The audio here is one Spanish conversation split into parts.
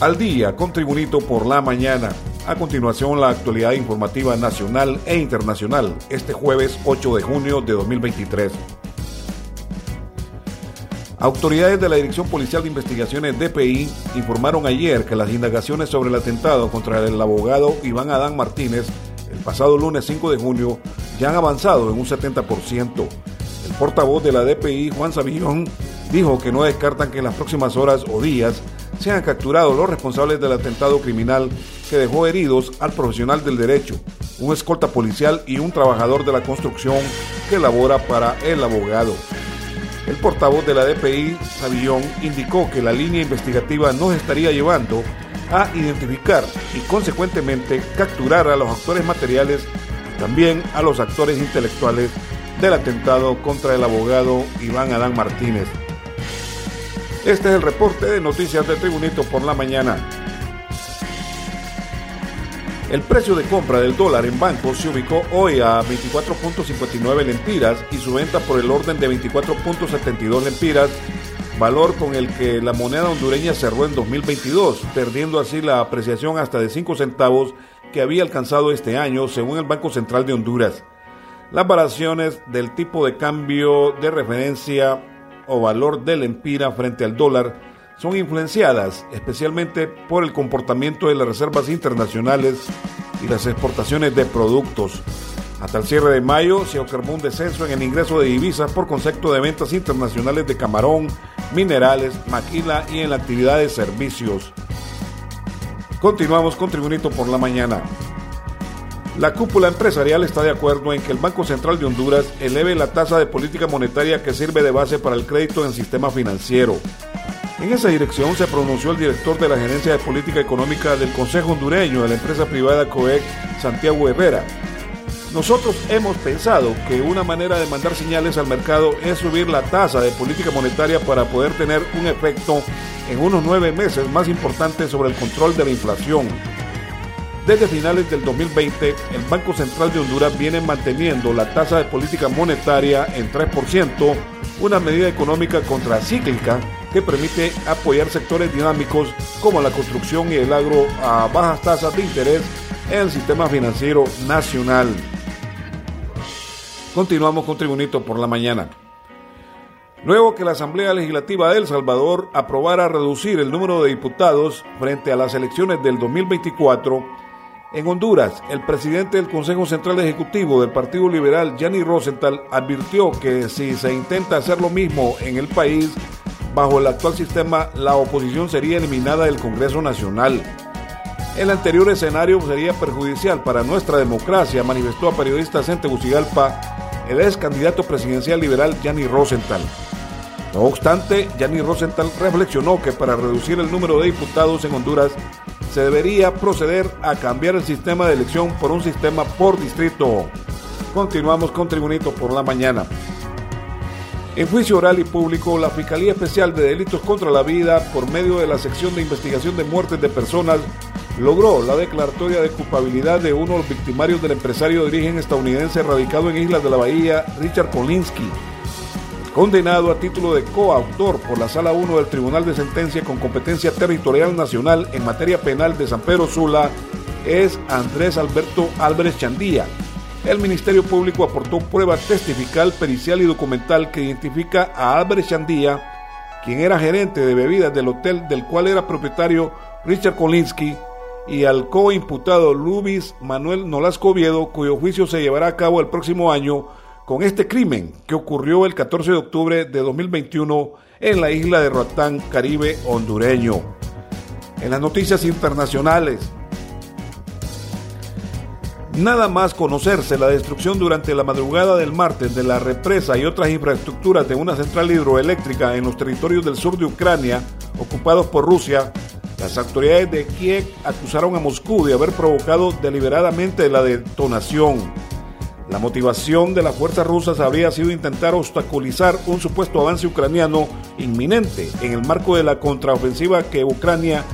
Al día con Tribunito por la mañana. A continuación, la actualidad informativa nacional e internacional, este jueves 8 de junio de 2023. Autoridades de la Dirección Policial de Investigaciones DPI informaron ayer que las indagaciones sobre el atentado contra el abogado Iván Adán Martínez el pasado lunes 5 de junio ya han avanzado en un 70%. El portavoz de la DPI, Juan Sabillón, dijo que no descartan que en las próximas horas o días sean capturados los responsables del atentado criminal que dejó heridos al profesional del derecho, un escolta policial y un trabajador de la construcción que labora para el abogado. El portavoz de la DPI, Savillón, indicó que la línea investigativa no se estaría llevando a identificar y consecuentemente capturar a los actores materiales y también a los actores intelectuales del atentado contra el abogado Iván Adán Martínez. Este es el reporte de noticias de Tribunito por la mañana. El precio de compra del dólar en bancos se ubicó hoy a 24.59 lempiras y su venta por el orden de 24.72 lempiras, valor con el que la moneda hondureña cerró en 2022, perdiendo así la apreciación hasta de 5 centavos que había alcanzado este año, según el Banco Central de Honduras. Las variaciones del tipo de cambio de referencia o valor del empira frente al dólar son influenciadas especialmente por el comportamiento de las reservas internacionales y las exportaciones de productos. Hasta el cierre de mayo se observó un descenso en el ingreso de divisas por concepto de ventas internacionales de camarón, minerales, maquila y en la actividad de servicios. Continuamos con Tribunito por la mañana. La cúpula empresarial está de acuerdo en que el Banco Central de Honduras eleve la tasa de política monetaria que sirve de base para el crédito en el sistema financiero. En esa dirección se pronunció el director de la Gerencia de Política Económica del Consejo Hondureño de la empresa privada COEC, Santiago Herrera. Nosotros hemos pensado que una manera de mandar señales al mercado es subir la tasa de política monetaria para poder tener un efecto en unos nueve meses más importante sobre el control de la inflación. Desde finales del 2020, el Banco Central de Honduras viene manteniendo la tasa de política monetaria en 3%, una medida económica contracíclica que permite apoyar sectores dinámicos como la construcción y el agro a bajas tasas de interés en el sistema financiero nacional. Continuamos con Tribunito por la mañana. Luego que la Asamblea Legislativa de El Salvador aprobara reducir el número de diputados frente a las elecciones del 2024, en Honduras, el presidente del Consejo Central Ejecutivo del Partido Liberal, Gianni Rosenthal, advirtió que si se intenta hacer lo mismo en el país, bajo el actual sistema, la oposición sería eliminada del Congreso Nacional. El anterior escenario sería perjudicial para nuestra democracia, manifestó a periodistas en Tegucigalpa el ex candidato presidencial liberal Gianni Rosenthal. No obstante, Gianni Rosenthal reflexionó que para reducir el número de diputados en Honduras se debería proceder a cambiar el sistema de elección por un sistema por distrito. Continuamos con Tribunito por la mañana. En juicio oral y público, la Fiscalía Especial de Delitos contra la Vida, por medio de la sección de investigación de muertes de personas, logró la declaratoria de culpabilidad de uno de los victimarios del empresario de origen estadounidense radicado en Islas de la Bahía, Richard Kolinsky condenado a título de coautor por la Sala 1 del Tribunal de Sentencia con competencia territorial nacional en materia penal de San Pedro Sula, es Andrés Alberto Álvarez Chandía. El Ministerio Público aportó prueba testifical, pericial y documental que identifica a Álvarez Chandía, quien era gerente de bebidas del hotel del cual era propietario Richard Kolinsky, y al coimputado Luis Manuel Nolasco Oviedo, cuyo juicio se llevará a cabo el próximo año con este crimen que ocurrió el 14 de octubre de 2021 en la isla de Roatán, Caribe hondureño. En las noticias internacionales, Nada más conocerse la destrucción durante la madrugada del martes de la represa y otras infraestructuras de una central hidroeléctrica en los territorios del sur de Ucrania, ocupados por Rusia, las autoridades de Kiev acusaron a Moscú de haber provocado deliberadamente la detonación. La motivación de las fuerzas rusas habría sido intentar obstaculizar un supuesto avance ucraniano inminente en el marco de la contraofensiva que Ucrania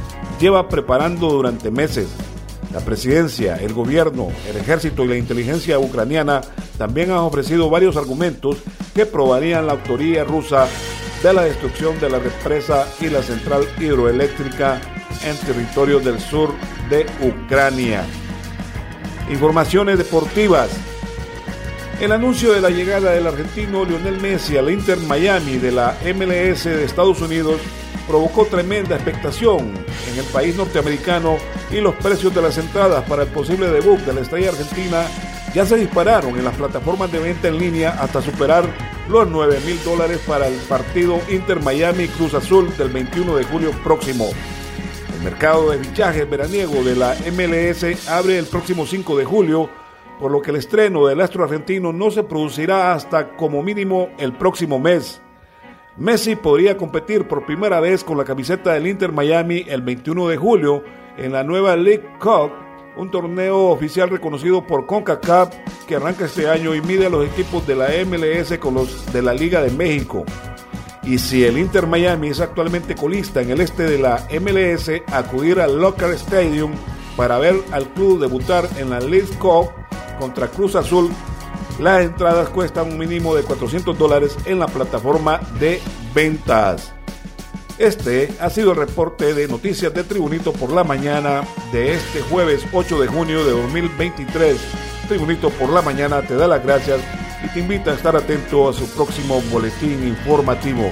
lleva preparando durante meses. La presidencia, el gobierno, el ejército y la inteligencia ucraniana también han ofrecido varios argumentos que probarían la autoría rusa de la destrucción de la represa y la central hidroeléctrica en territorio del sur de Ucrania. Informaciones deportivas. El anuncio de la llegada del argentino Lionel Messi al Inter Miami de la MLS de Estados Unidos provocó tremenda expectación en el país norteamericano y los precios de las entradas para el posible debut de la estrella argentina ya se dispararon en las plataformas de venta en línea hasta superar los 9 mil dólares para el partido Inter Miami Cruz Azul del 21 de julio próximo. El mercado de fichajes veraniego de la MLS abre el próximo 5 de julio, por lo que el estreno del astro argentino no se producirá hasta como mínimo el próximo mes. Messi podría competir por primera vez con la camiseta del Inter Miami el 21 de julio en la nueva League Cup, un torneo oficial reconocido por CONCACAF que arranca este año y mide a los equipos de la MLS con los de la Liga de México. Y si el Inter Miami es actualmente colista en el este de la MLS, acudir al Locker Stadium para ver al club debutar en la League Cup contra Cruz Azul las entradas cuestan un mínimo de 400 dólares en la plataforma de ventas. Este ha sido el reporte de Noticias de Tribunito por la mañana de este jueves 8 de junio de 2023. Tribunito por la mañana te da las gracias y te invita a estar atento a su próximo boletín informativo.